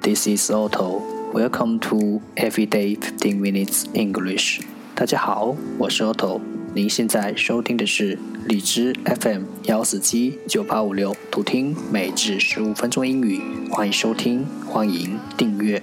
This is Otto. Welcome to Everyday Fifteen Minutes English. 大家好，我是 Otto。您现在收听的是荔枝 FM 幺四七九八五六，读听每日十五分钟英语。欢迎收听，欢迎订阅。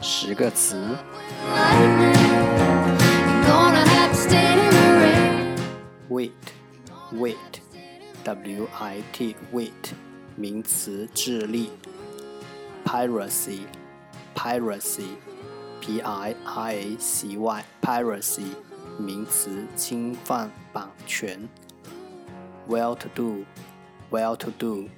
十个词。wait, wait, w i t, wait，名词，智力。piracy, piracy, p i r a c y, piracy，名词，侵犯、版权。well to do, well to do,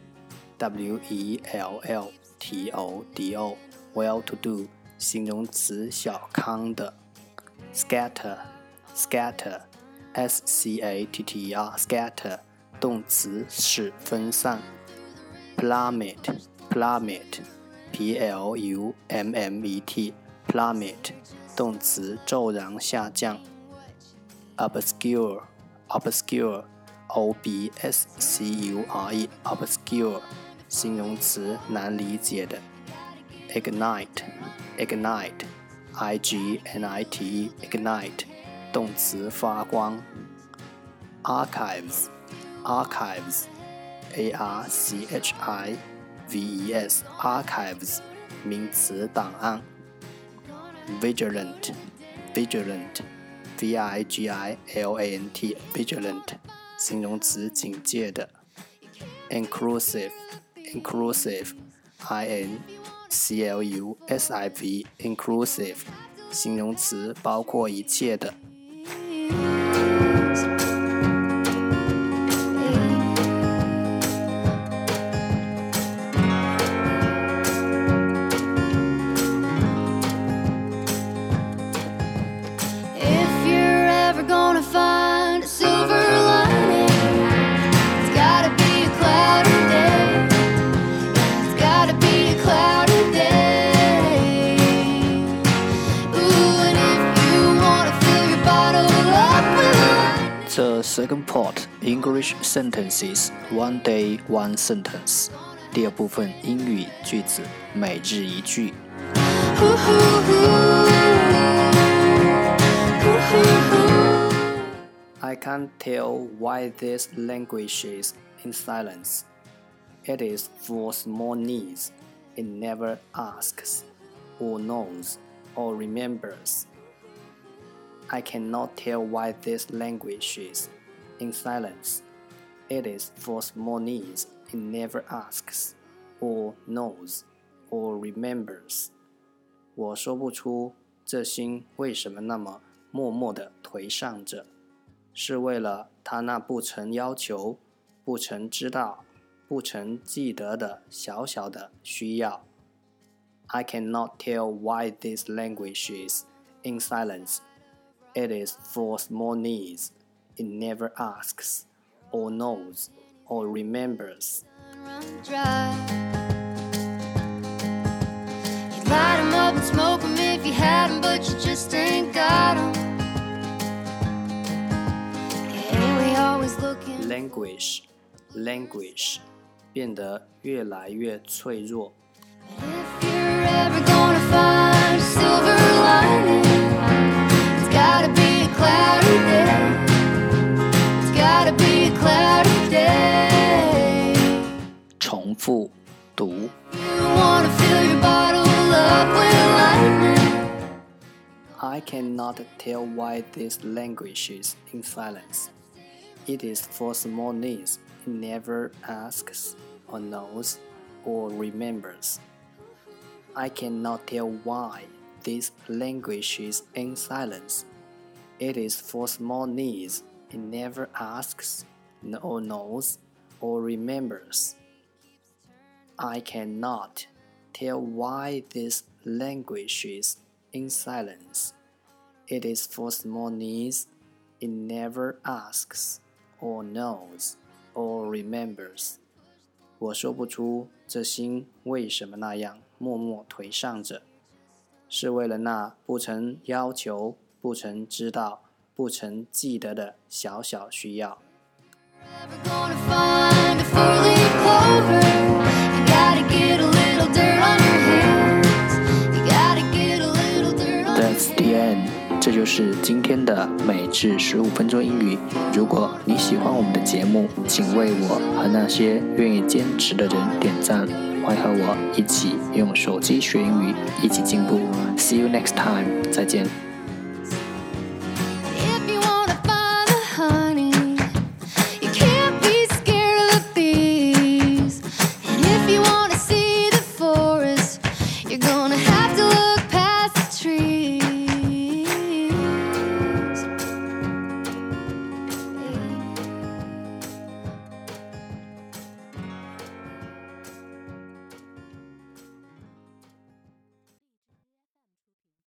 w e l l t o d o, well to do。形容词：小康的，scatter scatter，SCATTER scatter；动词：使分散，plummet plummet；PLUMMET plummet；动词：骤然下降，obscure obscure；OBSCURE obscure；形容词：难理解的，ignite。ignite I G N I T E ignite 动词发光。archives archives A R C H I V E S archives 名词档案。vigilant vigilant V I G I L A N T vigilant 形容词，警戒的。inclusive，inclusive，i n c l clusiv，inclusive，形容词，包括一切的。The second part English sentences one day one sentence. 第二部分英语句子每日一句。I can't tell why this languishes in silence. It is for small needs. It never asks, or knows, or remembers. I cannot tell why this languishes in silence. It is for small needs. It never asks, or knows, or remembers. 我说不出这心为什么那么默默地颓丧着，是为了他那不曾要求、不曾知道、不曾记得的小小的需要。I cannot tell why this languishes in silence. It is for small needs. It never asks, or knows, or remembers. You'd light 'em up and smoke 'em if you had 'em, but you just ain't got 'em. Languish, languish，变得越来越脆弱。If you're ever gonna find I cannot tell why this languishes in silence. It is for small needs. It never asks or knows or remembers. I cannot tell why this languishes in silence. It is for small needs. it never asks, or knows, or remembers. I cannot tell why this languishes in silence. It is for small needs. It never asks, or knows, or remembers. 我说不出这心为什么那样默默颓丧着，是为了那不曾要求、不曾知道、不曾记得的小小需要。That's 这就是今天的每日十五分钟英语。如果你喜欢我们的节目，请为我和那些愿意坚持的人点赞。欢迎和我一起用手机学英语，一起进步。See you next time，再见。